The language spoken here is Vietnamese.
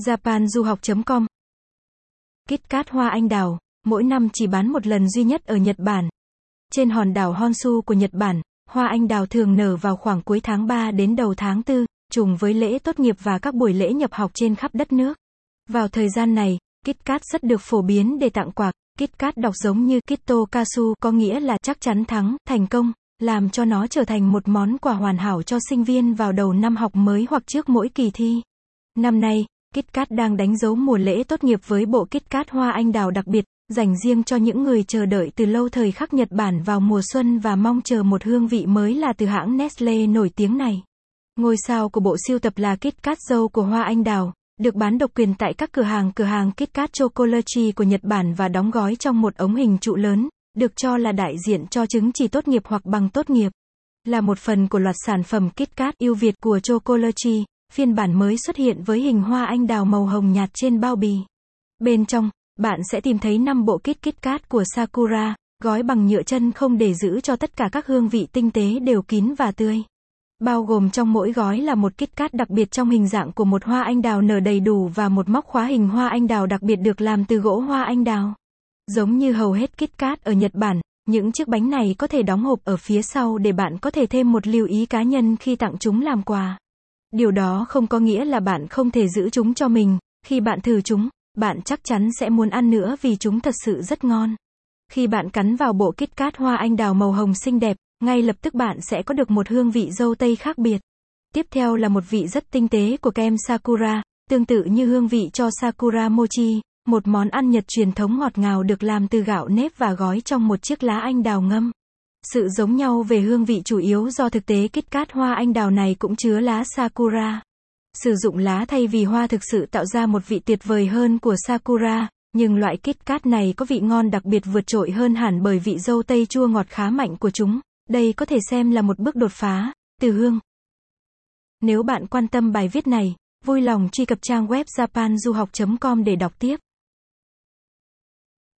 japanduhoc.com KitKat hoa anh đào, mỗi năm chỉ bán một lần duy nhất ở Nhật Bản. Trên hòn đảo Honshu của Nhật Bản, hoa anh đào thường nở vào khoảng cuối tháng 3 đến đầu tháng 4, trùng với lễ tốt nghiệp và các buổi lễ nhập học trên khắp đất nước. Vào thời gian này, KitKat rất được phổ biến để tặng quà. KitKat đọc giống như Kittokasu có nghĩa là chắc chắn thắng, thành công, làm cho nó trở thành một món quà hoàn hảo cho sinh viên vào đầu năm học mới hoặc trước mỗi kỳ thi. Năm nay, KitKat đang đánh dấu mùa lễ tốt nghiệp với bộ KitKat hoa anh đào đặc biệt, dành riêng cho những người chờ đợi từ lâu thời khắc Nhật Bản vào mùa xuân và mong chờ một hương vị mới là từ hãng Nestle nổi tiếng này. Ngôi sao của bộ siêu tập là KitKat dâu của hoa anh đào, được bán độc quyền tại các cửa hàng cửa hàng KitKat Chocolate của Nhật Bản và đóng gói trong một ống hình trụ lớn, được cho là đại diện cho chứng chỉ tốt nghiệp hoặc bằng tốt nghiệp. Là một phần của loạt sản phẩm KitKat yêu Việt của Chocolate, phiên bản mới xuất hiện với hình hoa anh đào màu hồng nhạt trên bao bì. Bên trong, bạn sẽ tìm thấy 5 bộ kit cát của Sakura, gói bằng nhựa chân không để giữ cho tất cả các hương vị tinh tế đều kín và tươi. Bao gồm trong mỗi gói là một KitKat đặc biệt trong hình dạng của một hoa anh đào nở đầy đủ và một móc khóa hình hoa anh đào đặc biệt được làm từ gỗ hoa anh đào. Giống như hầu hết KitKat ở Nhật Bản, những chiếc bánh này có thể đóng hộp ở phía sau để bạn có thể thêm một lưu ý cá nhân khi tặng chúng làm quà. Điều đó không có nghĩa là bạn không thể giữ chúng cho mình, khi bạn thử chúng, bạn chắc chắn sẽ muốn ăn nữa vì chúng thật sự rất ngon. Khi bạn cắn vào bộ kít cát hoa anh đào màu hồng xinh đẹp, ngay lập tức bạn sẽ có được một hương vị dâu tây khác biệt. Tiếp theo là một vị rất tinh tế của kem Sakura, tương tự như hương vị cho Sakura Mochi, một món ăn Nhật truyền thống ngọt ngào được làm từ gạo nếp và gói trong một chiếc lá anh đào ngâm. Sự giống nhau về hương vị chủ yếu do thực tế KitKat hoa anh đào này cũng chứa lá Sakura. Sử dụng lá thay vì hoa thực sự tạo ra một vị tuyệt vời hơn của Sakura, nhưng loại KitKat này có vị ngon đặc biệt vượt trội hơn hẳn bởi vị dâu tây chua ngọt khá mạnh của chúng. Đây có thể xem là một bước đột phá, từ hương. Nếu bạn quan tâm bài viết này, vui lòng truy cập trang web japanduhoc.com để đọc tiếp.